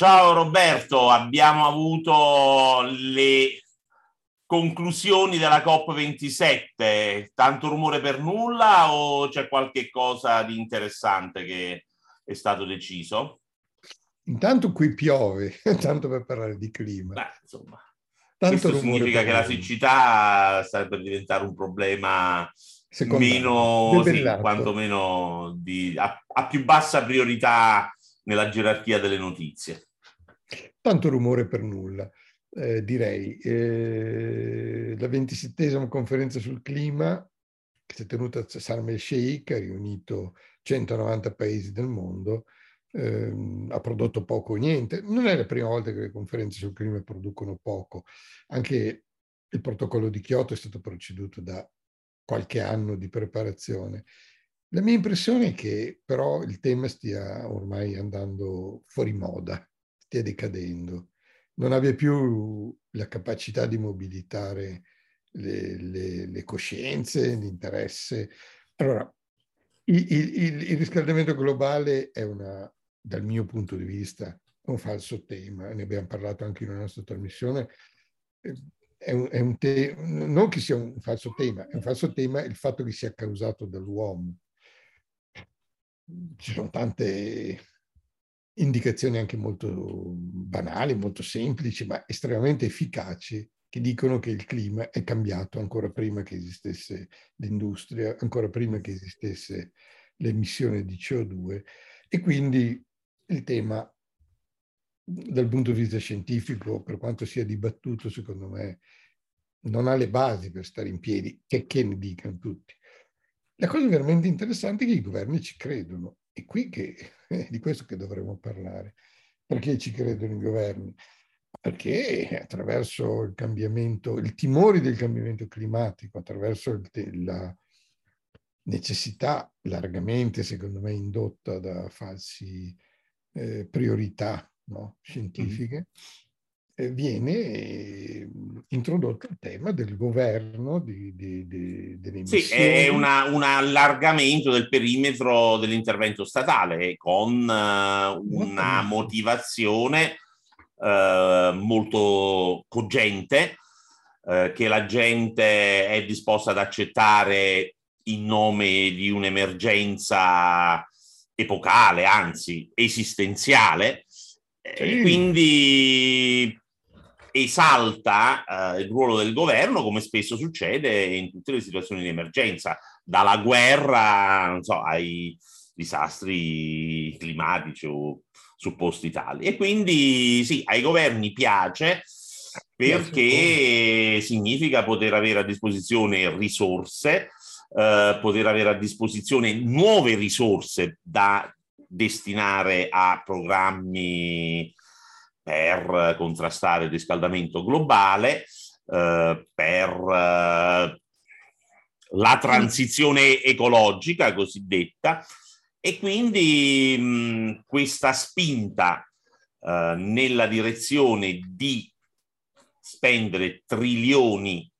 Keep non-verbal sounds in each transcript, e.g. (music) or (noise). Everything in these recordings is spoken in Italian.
Ciao Roberto, abbiamo avuto le conclusioni della COP27. Tanto rumore per nulla o c'è qualche cosa di interessante che è stato deciso? Intanto qui piove, (laughs) tanto per parlare di clima. Beh, insomma, Tanto questo significa che la siccità sta per diventare un problema meno, sì, quantomeno di, a, a più bassa priorità nella gerarchia delle notizie. Tanto rumore per nulla, eh, direi. Eh, la ventisettesima conferenza sul clima che si è tenuta a Sharm el Sheikh, ha riunito 190 paesi del mondo, ehm, ha prodotto poco o niente. Non è la prima volta che le conferenze sul clima producono poco. Anche il protocollo di Kyoto è stato proceduto da qualche anno di preparazione. La mia impressione è che però il tema stia ormai andando fuori moda, stia decadendo, non abbia più la capacità di mobilitare le, le, le coscienze, l'interesse. Allora, il, il, il, riscaldamento globale è una, dal mio punto di vista, un falso tema, ne abbiamo parlato anche in una nostra trasmissione, è un, è un te- non che sia un falso tema, è un falso tema il fatto che sia causato dall'uomo. Ci sono tante indicazioni anche molto banali, molto semplici, ma estremamente efficaci, che dicono che il clima è cambiato ancora prima che esistesse l'industria, ancora prima che esistesse l'emissione di CO2 e quindi il tema dal punto di vista scientifico, per quanto sia dibattuto, secondo me non ha le basi per stare in piedi, che, che ne dicano tutti. La cosa veramente interessante è che i governi ci credono. È qui che (laughs) è di questo che dovremmo parlare. Perché ci credono i governi? Perché attraverso il cambiamento, il timore del cambiamento climatico, attraverso il, la necessità largamente, secondo me, indotta da falsi eh, priorità no? scientifiche, eh, viene eh, introdotto il tema del governo di, di, di, delle emissioni. Sì, è una, un allargamento del perimetro dell'intervento statale con uh, una motivazione uh, molto cogente uh, che la gente è disposta ad accettare in nome di un'emergenza epocale, anzi esistenziale. Sì. Quindi esalta eh, il ruolo del governo, come spesso succede in tutte le situazioni di emergenza, dalla guerra so, ai disastri climatici o supposti tali. E quindi sì, ai governi piace perché significa poter avere a disposizione risorse, eh, poter avere a disposizione nuove risorse da destinare a programmi per contrastare il riscaldamento globale, eh, per eh, la transizione ecologica cosiddetta. E quindi mh, questa spinta eh, nella direzione di spendere trilioni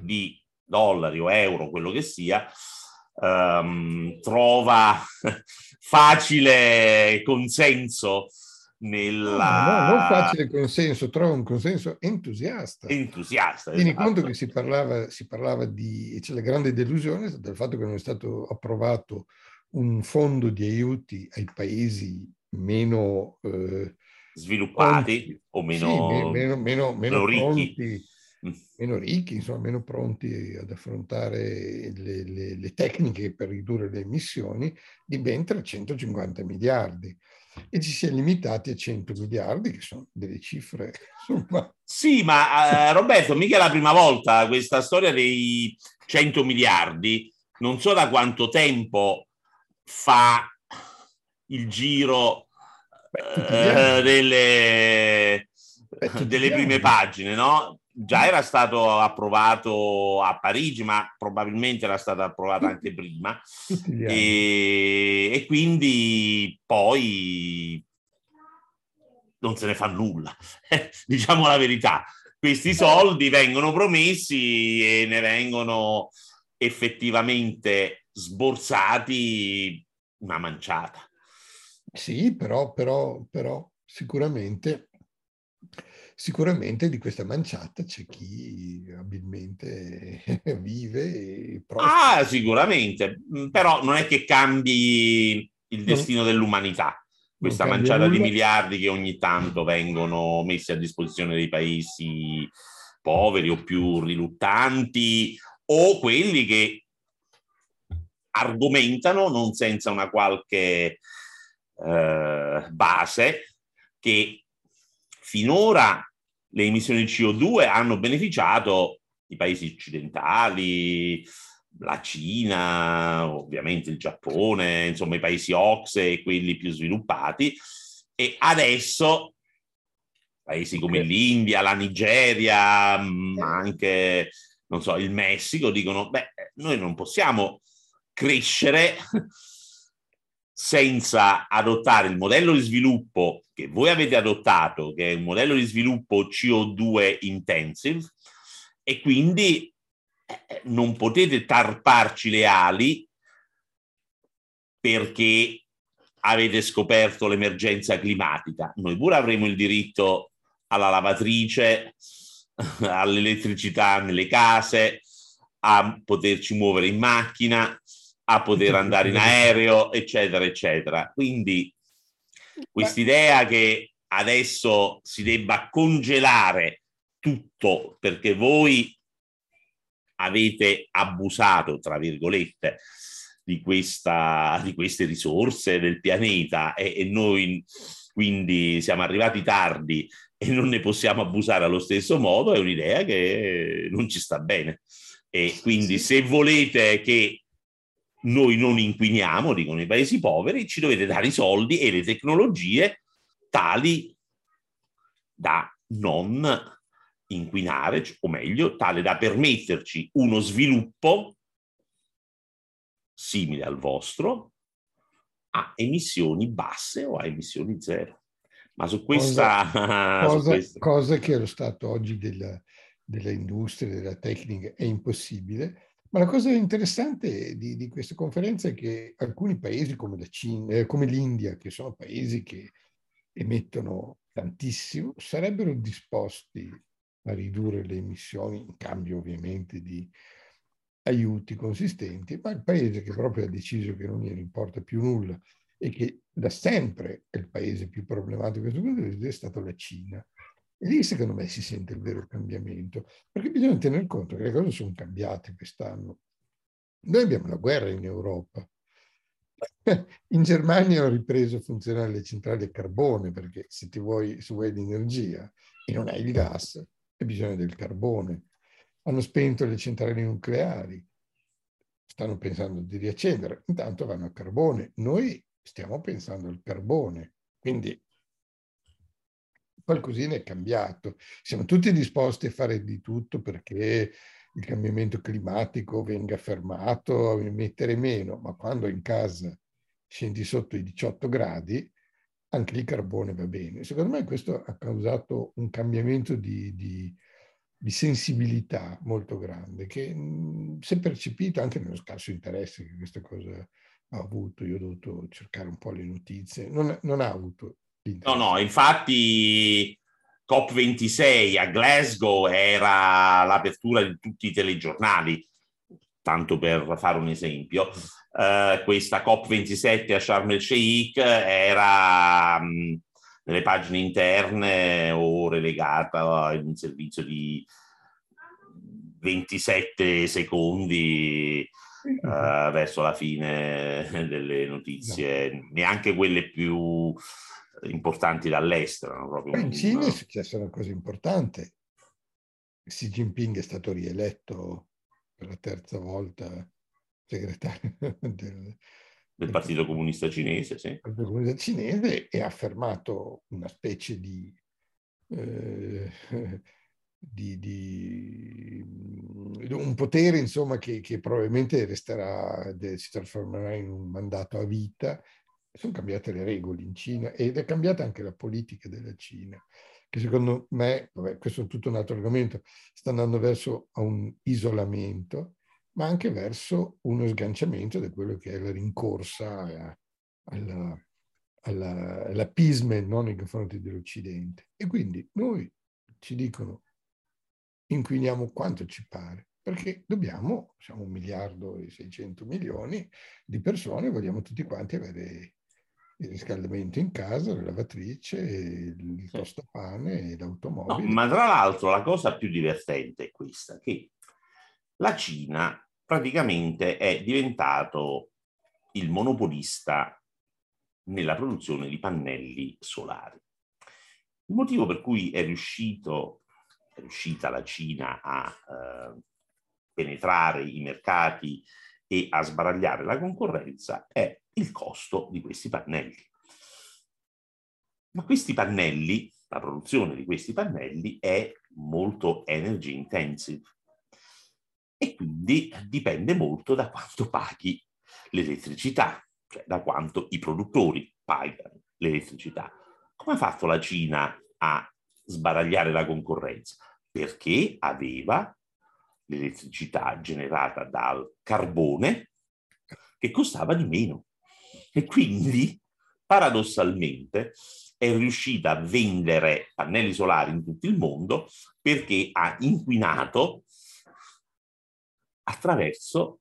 di dollari o euro, quello che sia, ehm, trova (laughs) facile consenso nella... No, no, non facile consenso, trova un consenso entusiasta. Entusiasta. Tieni esatto. conto che si parlava, si parlava di... c'è la grande delusione del fatto che non è stato approvato un fondo di aiuti ai paesi meno... Eh, sviluppati o meno, sì, meno, meno, meno ricchi. Pronti, mm. meno ricchi, insomma, meno pronti ad affrontare le, le, le, tecniche per ridurre le emissioni, di ben 350 miliardi e ci si è limitati a 100 miliardi, che sono delle cifre. (laughs) Insomma. Sì, ma uh, Roberto, mica è la prima volta questa storia dei 100 miliardi. Non so da quanto tempo fa il giro uh, delle, delle prime pagine, no? Già era stato approvato a Parigi, ma probabilmente era stato approvato anche prima. E, e, quindi poi non se ne fa nulla, (laughs) diciamo la verità. Questi soldi vengono promessi e ne vengono effettivamente sborsati una manciata. Sì, però, però, però sicuramente, sicuramente di questa manciata c'è chi abilmente (laughs) vive e prospera. Ah, sicuramente, mm, però non è che cambi il destino no. dell'umanità questa manciata nulla. di miliardi che ogni tanto vengono messi a disposizione dei paesi poveri o più riluttanti o quelli che argomentano, non senza una qualche eh, base, che finora le emissioni di CO2 hanno beneficiato i paesi occidentali, la Cina, ovviamente il Giappone, insomma i paesi OXE e quelli più sviluppati. E adesso paesi come l'India, la Nigeria, ma anche non so, il Messico dicono, beh, noi non possiamo crescere senza adottare il modello di sviluppo che voi avete adottato, che è un modello di sviluppo CO2 intensive, e quindi eh, non potete tarparci le ali perché avete scoperto l'emergenza climatica. Noi pure avremo il diritto alla lavatrice, (laughs) all'elettricità nelle case, a poterci muovere in macchina, a poter (laughs) andare in aereo, eccetera, eccetera. Quindi quest'idea che adesso si debba congelare tutto perché voi avete abusato, tra virgolette, di, questa, di queste risorse del pianeta e, e noi quindi siamo arrivati tardi e non ne possiamo abusare allo stesso modo, è un'idea che non ci sta bene. E quindi se volete che noi non inquiniamo, dicono i paesi poveri, ci dovete dare i soldi e le tecnologie tali da non inquinare, o meglio, tale da permetterci uno sviluppo simile al vostro a emissioni basse o a emissioni zero. Ma su questa... Cosa, (laughs) su questa... cosa che allo stato oggi della, della, industria, della tecnica è impossibile. Ma la cosa interessante di, di questa conferenza è che alcuni paesi come, Cina, eh, come l'India, che sono paesi che emettono tantissimo, sarebbero disposti a ridurre le emissioni in cambio ovviamente di aiuti consistenti, ma il paese che proprio ha deciso che non gliene importa più nulla e che da sempre è il paese più problematico questo punto di vista è stato la Cina. E lì secondo me si sente il vero cambiamento, perché bisogna tenere conto che le cose sono cambiate quest'anno. Noi abbiamo la guerra in Europa. (laughs) In Germania hanno ripreso a funzionare le centrali a carbone, perché se ti vuoi, se vuoi l'energia e non hai il gas, hai bisogno del carbone. Hanno spento le centrali nucleari, stanno pensando di riaccendere, intanto vanno a carbone. Noi stiamo pensando al carbone, quindi qualcosina è cambiato. Siamo tutti disposti a fare di tutto perché il cambiamento climatico venga fermato, a emettere meno, ma quando in casa scendi sotto i 18 gradi, anche il carbone va bene. Secondo me questo ha causato un cambiamento di, di, di sensibilità molto grande che mh, si è percepito anche nello scarso interesse che questa cosa ha avuto. Io ho dovuto cercare un po' le notizie. Non, non ha avuto No, no, infatti COP26 a Glasgow era l'apertura di tutti i telegiornali, tanto per fare un esempio. Uh, questa COP27 a Sharm el Sheikh era mh, nelle pagine interne o relegata in un servizio di 27 secondi uh, verso la fine delle notizie, no. neanche quelle più importanti dall'estero. No? in Cina no? è successa una cosa importante. Xi Jinping è stato rieletto per la terza volta segretario (laughs) del, del Partito Comunista Cinese, sì. Partito Comunista Cinese e ha affermato una specie di, eh, (laughs) di, di un potere insomma che, che probabilmente resterà, si trasformerà in un mandato a vita sono cambiate le regole in Cina ed è cambiata anche la politica della Cina, che secondo me, vabbè, questo è tutto un altro argomento, sta andando verso un isolamento, ma anche verso uno sganciamento da quello che è la rincorsa alla, all'appeasement no, nei confronti dell'Occidente. E quindi noi ci dicono inquiniamo quanto ci pare, perché dobbiamo, siamo un miliardo e 600 milioni di persone, vogliamo tutti quanti avere il riscaldamento in casa, la lavatrice, il tostapane e l'automobile. No, ma tra l'altro la cosa più divertente è questa, che la Cina praticamente è diventato il monopolista nella produzione di pannelli solari. Il motivo per cui è, riuscito, è riuscita la Cina a eh, penetrare i mercati e a sbaragliare la concorrenza è il costo di questi pannelli. Ma questi pannelli, la produzione di questi pannelli è molto energy intensive e quindi dipende molto da quanto paghi l'elettricità, cioè da quanto i produttori pagano l'elettricità. Come ha fatto la Cina a sbaragliare la concorrenza? Perché aveva l'elettricità generata dal carbone che costava di meno e quindi paradossalmente è riuscita a vendere pannelli solari in tutto il mondo perché ha inquinato attraverso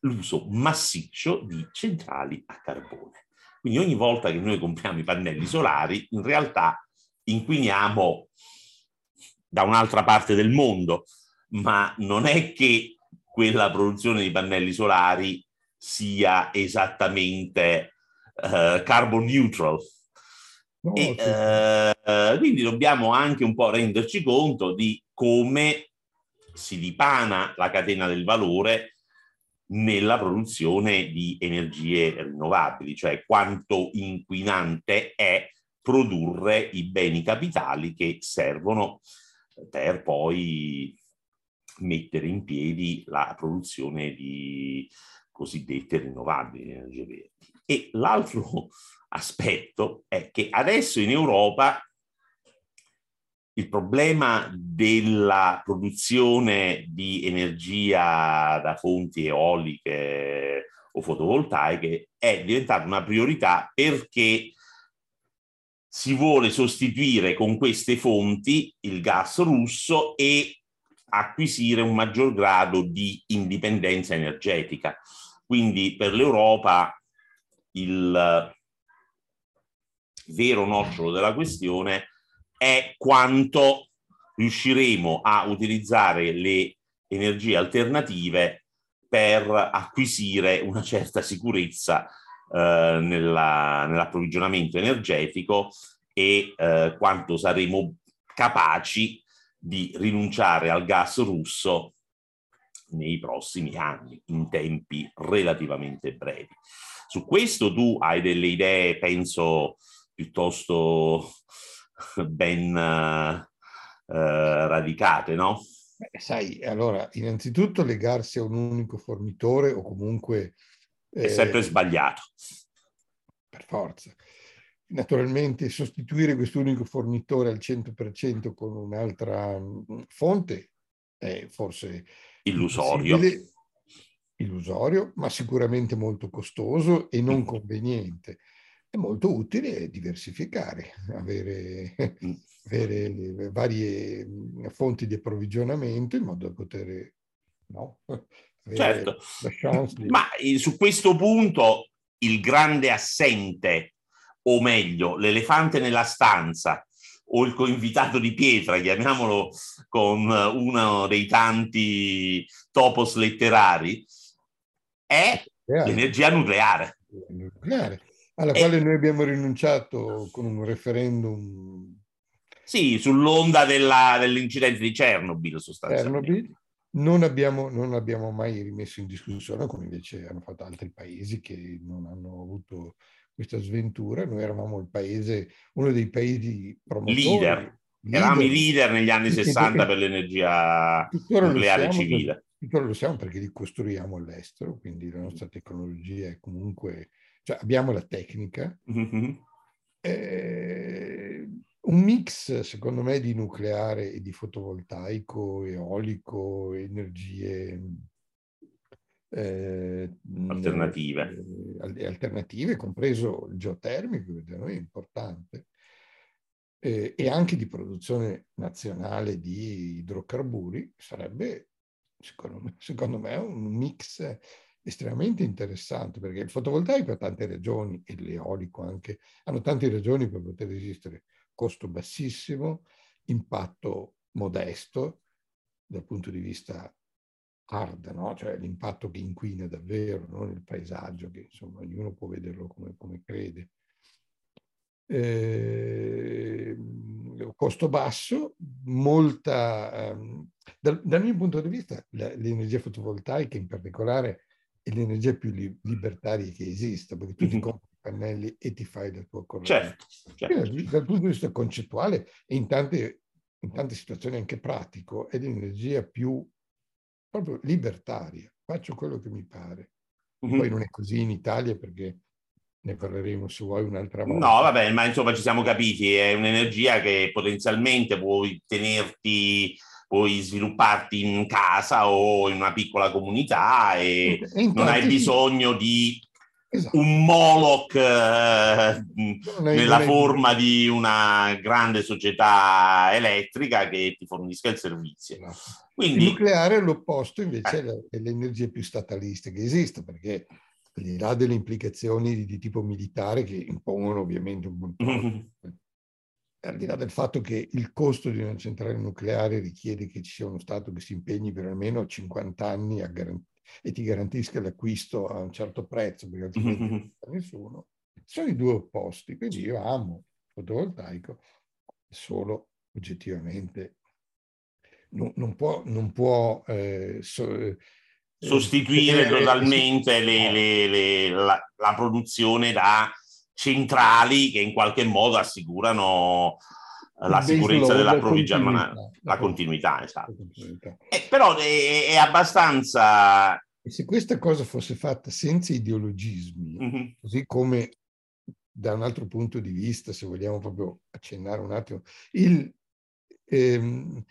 l'uso massiccio di centrali a carbone. Quindi ogni volta che noi compriamo i pannelli solari, in realtà inquiniamo da un'altra parte del mondo, ma non è che quella produzione di pannelli solari sia esattamente uh, carbon neutral. No, e, uh, quindi dobbiamo anche un po' renderci conto di come si dipana la catena del valore nella produzione di energie rinnovabili, cioè quanto inquinante è produrre i beni capitali che servono per poi mettere in piedi la produzione di cosiddette rinnovabili energie verdi. E l'altro (laughs) aspetto è che adesso in Europa il problema della produzione di energia da fonti eoliche o fotovoltaiche è diventata una priorità perché si vuole sostituire con queste fonti il gas russo e acquisire un maggior grado di indipendenza energetica. Quindi per l'Europa il vero nocciolo della questione è quanto riusciremo a utilizzare le energie alternative per acquisire una certa sicurezza eh, nella, nell'approvvigionamento energetico e eh, quanto saremo capaci di rinunciare al gas russo nei prossimi anni, in tempi relativamente brevi. Su questo tu hai delle idee, penso, piuttosto ben uh, radicate, no? Beh, sai, allora, innanzitutto legarsi a un unico fornitore o comunque... Eh, È sempre sbagliato. Per forza. Naturalmente sostituire quest'unico fornitore al 100% con un'altra mm, fonte è forse illusorio. illusorio, ma sicuramente molto costoso e non conveniente è molto utile diversificare, avere, mm. avere varie mm, fonti di approvvigionamento in modo da poter no, certo. Di... Ma su questo punto il grande assente, o meglio, l'elefante nella stanza, o il coinvitato di pietra, chiamiamolo con uno dei tanti topos letterari, è l'energia nucleare. nucleare alla e... quale noi abbiamo rinunciato con un referendum. Sì, sull'onda della, dell'incidente di Chernobyl sostanzialmente. Chernobyl. Non abbiamo, non abbiamo mai rimesso in discussione, come invece hanno fatto altri paesi che non hanno avuto questa sventura. Noi eravamo il paese, uno dei paesi promotori. Leader. Eravamo i leader negli anni 60 per l'energia nucleare civile. Tuttora lo siamo perché li costruiamo all'estero, quindi la nostra tecnologia è comunque cioè abbiamo la tecnica, mm-hmm. eh, un mix secondo me di nucleare e di fotovoltaico, eolico, energie eh, alternative. Eh, alternative, compreso il geotermico, che da noi è importante, eh, e anche di produzione nazionale di idrocarburi, sarebbe, secondo me, secondo me un mix estremamente interessante, perché il fotovoltaico ha tante ragioni, e l'eolico anche, hanno tante ragioni per poter esistere. Costo bassissimo, impatto modesto dal punto di vista hard, no? cioè l'impatto che inquina davvero no? nel paesaggio, che insomma ognuno può vederlo come, come crede. Eh, costo basso, molta, um, dal, dal, mio punto di vista l'energia fotovoltaica in particolare è l'energia più li, libertaria che esista, perché tu ti compri i pannelli e ti fai la tua corrente. Certo, certo. Dal punto di vista concettuale e in tante, in tante situazioni anche pratico, è l'energia più proprio libertaria, faccio quello che mi pare. Mm-hmm. Poi non è così in Italia perché ne parleremo se vuoi un'altra volta. No, vabbè, ma insomma ci siamo capiti, è un'energia che potenzialmente puoi tenerti, puoi svilupparti in casa o in una piccola comunità e, e non hai bisogno di esatto. un Moloch eh, nella forma di una grande società elettrica che ti fornisca il servizio. Esatto. Quindi, il nucleare è l'opposto invece eh. dell'energia più statalista che esiste, perché al di là delle implicazioni di, tipo militare che impongono ovviamente un (laughs) controllo, mm-hmm. al di là del fatto che il costo di una centrale nucleare richiede che ci sia uno Stato che si impegni per almeno 50 anni garant- e ti garantisca l'acquisto a un certo prezzo, perché altrimenti mm-hmm. non c'è nessuno, sono i due opposti. Quindi io amo il fotovoltaico solo oggettivamente non, non può, non può eh, so, eh, sostituire totalmente le, le, le, la, la, produzione da centrali che in qualche modo assicurano la sicurezza dell'approvvigionamento, la continuità, esatto. Eh, però è, è, abbastanza... E se questa cosa fosse fatta senza ideologismi, mm-hmm. così come da un altro punto di vista, se vogliamo proprio accennare un attimo, il, ehm,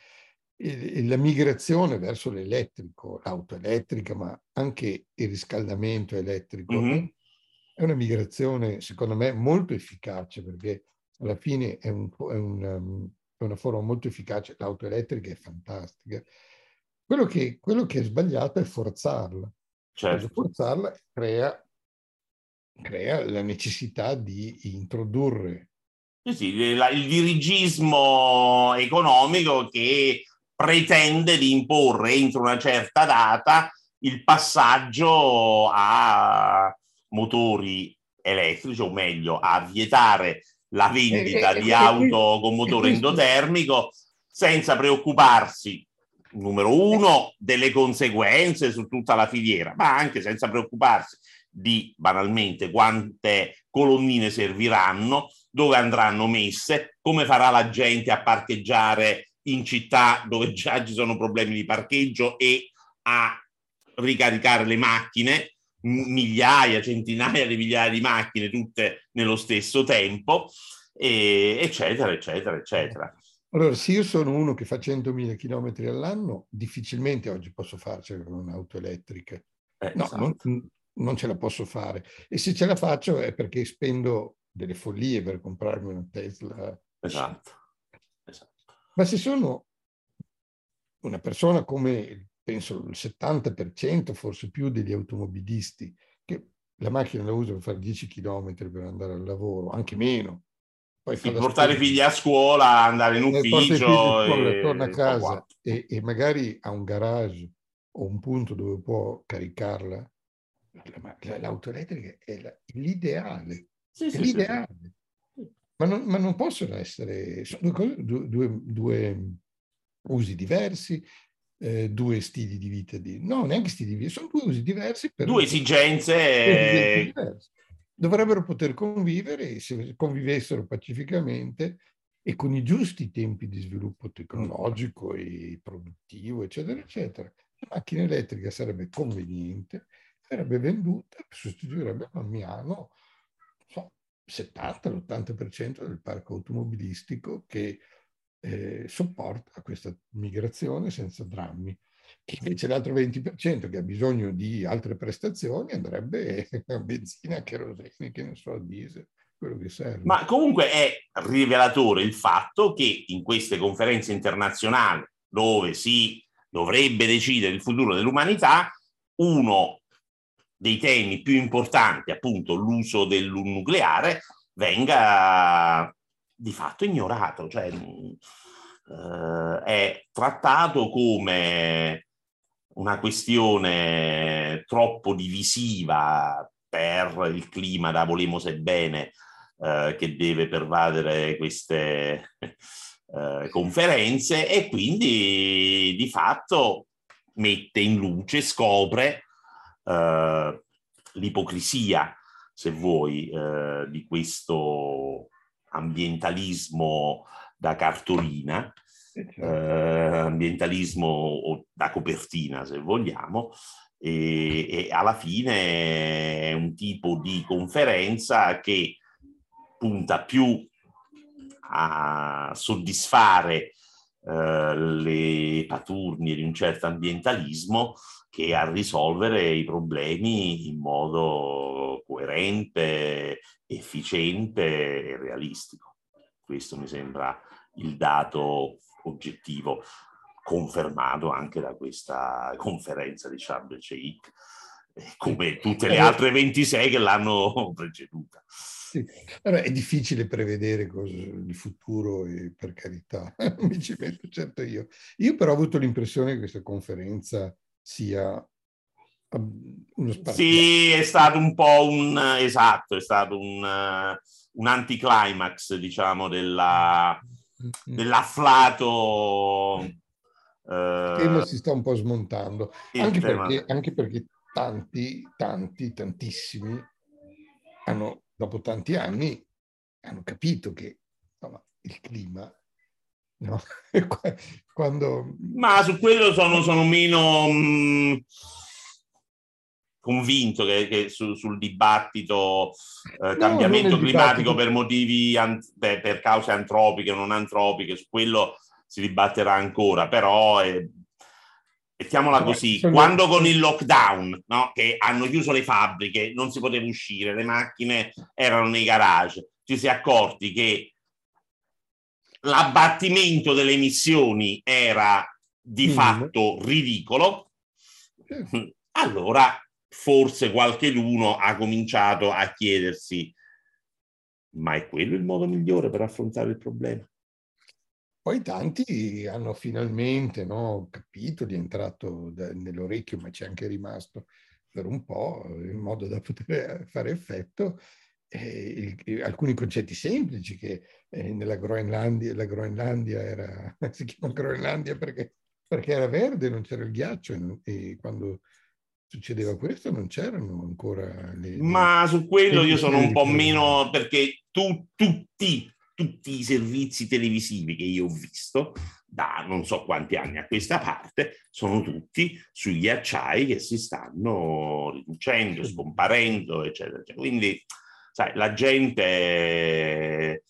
la migrazione verso l'elettrico, l'auto elettrica, ma anche il riscaldamento elettrico, mm-hmm. è una migrazione, secondo me, molto efficace perché alla fine è, un, è, una, um, è una, forma molto efficace. L'auto elettrica è fantastica. Quello che, quello che è sbagliato è forzarla. Certo. Forzarla crea, crea la necessità di introdurre sì, sì, il dirigismo economico che pretende di imporre entro una certa data il passaggio a motori elettrici, o meglio, a vietare la vendita di auto con motore (laughs) endotermico senza preoccuparsi, numero uno, delle conseguenze su tutta la filiera, ma anche senza preoccuparsi di banalmente quante colonnine serviranno, dove andranno messe, come farà la gente a parcheggiare in città dove già ci sono problemi di parcheggio e a ricaricare le macchine, migliaia, centinaia di migliaia di macchine, tutte nello stesso tempo, e, eccetera, eccetera, eccetera. Allora, se io sono uno che fa 100.000 km all'anno, difficilmente oggi posso farcela con un'auto elettrica. Eh, no, esatto. non, non, ce la posso fare. E se ce la faccio è perché spendo delle follie per comprarmi una Tesla. Esatto. Ma se sono una persona come, penso, il 70%, forse più degli automobilisti, che la macchina la usa per fare 10 km per andare al lavoro, anche meno. Poi sì, portare i figli a scuola, andare in eh, ufficio. Scuola, e... torna a casa e, e, magari ha un garage o un punto dove può caricarla. L'auto elettrica è l'ideale. Sì, è sì, l'ideale. Sì, ma non, ma non possono essere, sono due, due, due usi diversi, eh, due stili di vita, di, no, neanche stili di vita, sono due usi diversi. Per due esigenze. Dovrebbero poter convivere, se convivessero pacificamente e con i giusti tempi di sviluppo tecnologico e produttivo, eccetera, eccetera. La macchina elettrica sarebbe conveniente, sarebbe venduta, sostituirebbe man mano 70-80% del parco automobilistico che eh, sopporta questa migrazione senza drammi. Invece l'altro 20% che ha bisogno di altre prestazioni andrebbe (laughs) a benzina, a kerosene, che ne so, a diesel, quello che serve. Ma comunque è rivelatore il fatto che in queste conferenze internazionali dove si dovrebbe decidere il futuro dell'umanità, uno dei temi più importanti, appunto l'uso del nucleare, venga di fatto ignorato, cioè eh, è trattato come una questione troppo divisiva per il clima da volemo bene eh, che deve pervadere queste eh, conferenze e quindi di fatto mette in luce, scopre eh, l'ipocrisia, se vuoi, eh, di questo ambientalismo da cartolina, certo. eh, ambientalismo da copertina, se vogliamo, e, e, alla fine è un tipo di conferenza che punta più a soddisfare eh, le paturnie di un certo ambientalismo che a risolvere i problemi in modo coerente, efficiente e realistico. Questo mi sembra il dato oggettivo confermato anche da questa conferenza di Sharm el Sheikh, come tutte le altre 26 che l'hanno preceduta. Sì. Allora, è difficile prevedere cosa, il futuro e per carità, (laughs) mi ci metto certo io. Io però ho avuto l'impressione che questa conferenza sia uno spazio. Sì, è stato un po' un esatto, è stato un, uh, un anticlimax, diciamo, della, mm-hmm. dell'afflato. Il tema si sta un po' smontando, anche perché, anche perché tanti, tanti, tantissimi hanno dopo tanti anni, hanno capito che insomma, il clima No? (laughs) Quando... Ma su quello sono, sono meno mh, mm, convinto che, che su, sul dibattito eh, cambiamento climatico dibattito. per motivi, an- per, per, cause antropiche o non antropiche, su quello si dibatterà ancora, però è, mettiamola così, sono... quando con il lockdown, no, che hanno chiuso le fabbriche, non si poteva uscire, le macchine erano nei garage, ci si è accorti che l'abbattimento delle emissioni era di mm. fatto ridicolo, allora forse qualche l'uno ha cominciato a chiedersi ma è quello il modo migliore per affrontare il problema? Poi tanti hanno finalmente no, capito, gli è entrato da, nell'orecchio, ma c'è anche rimasto per un po', in modo da poter fare effetto, eh, il, alcuni concetti semplici che eh, nella Groenlandia, la Groenlandia era, (laughs) si chiama Groenlandia perché, perché era verde, non c'era il ghiaccio e, e quando succedeva questo non c'erano ancora le... Ma su quello io sono un po' meno perché tu, tutti tutti i servizi televisivi che io ho visto da non so quanti anni a questa parte sono tutti sui ghiacciai che si stanno riducendo, scomparendo, eccetera. eccetera. Quindi, sai, la gente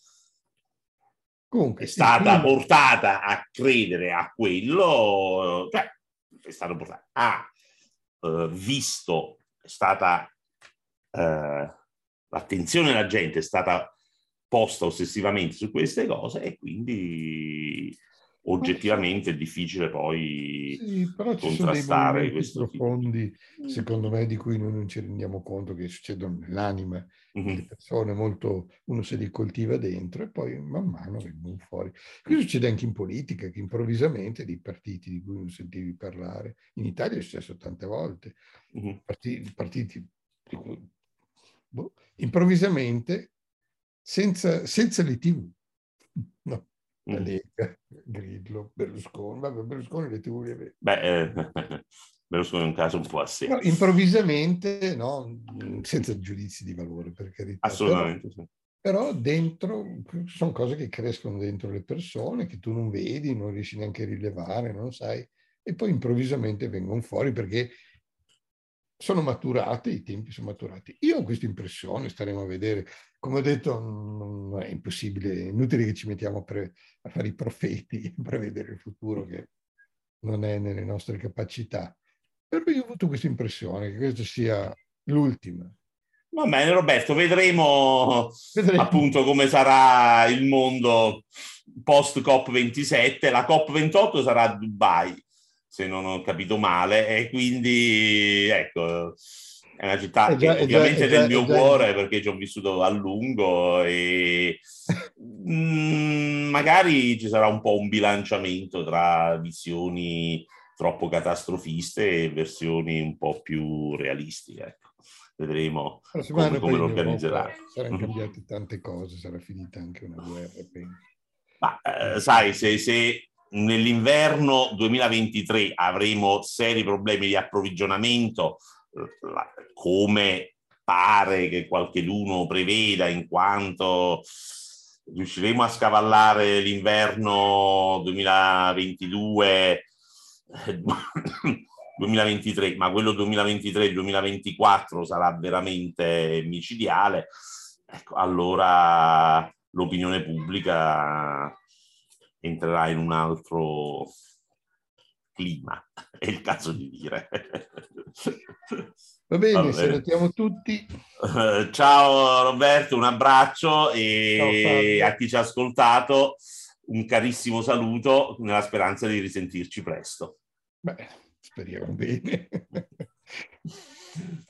Comunque, è stata quindi... portata a credere a quello, cioè è stata portata, ha uh, visto, è stata uh, l'attenzione della gente è stata posta ossessivamente su queste cose e quindi oggettivamente è difficile poi sì, però ci contrastare sono questo profondi, tipo. secondo me, di cui noi non ci rendiamo conto che succedono nell'anima mm-hmm. delle persone, molto uno se li coltiva dentro e poi man mano vengono fuori. Questo succede anche in politica, che improvvisamente dei partiti di cui non sentivi parlare, in Italia è successo tante volte, mm-hmm. partiti, partiti boh, improvvisamente senza, senza le tv. No, la mm. Lega, Grillo, Berlusconi, vabbè Berlusconi le aveva. Beh, eh, (laughs) Berlusconi è un caso un po' a sé. No, improvvisamente, no, senza giudizi di valore per carità. Assolutamente. Però, però dentro, sono cose che crescono dentro le persone, che tu non vedi, non riesci neanche a rilevare, non sai, e poi improvvisamente vengono fuori perché sono maturate, i tempi sono maturati. Io ho questa impressione, staremo a vedere. Come ho detto, non è impossibile, è inutile che ci mettiamo a, pre, a fare i profeti, (laughs) a prevedere il futuro, che non è nelle nostre capacità. Però io ho avuto questa impressione che questa sia l'ultima. Va bene Roberto, vedremo, vedremo, appunto come sarà il mondo post COP27. La COP28 sarà a Dubai, se non ho capito male, e quindi ecco, è una città è già, che ovviamente è, già, del mio cuore perché ci ho vissuto a lungo e mm, magari ci sarà un po' un bilanciamento tra visioni troppo catastrofiste e versioni un po' più realistiche. Ecco. Vedremo come, come lo organizzerà. Saranno cambiate tante cose, sarà finita anche una guerra, penso. Ma eh, sai, se, se nell'inverno 2023 avremo seri problemi di approvvigionamento, come pare che qualche l'uno preveda, in quanto riusciremo a scavallare l'inverno 2022 2023, (laughs) ma quello 2023-2024 sarà veramente micidiale, ecco, allora l'opinione pubblica entrerà in un altro clima, (laughs) è il caso di dire. Va bene, salutiamo tutti. Ciao Roberto, un abbraccio e Ciao, a chi ci ha ascoltato un carissimo saluto nella speranza di risentirci presto. Beh, speriamo bene. (laughs)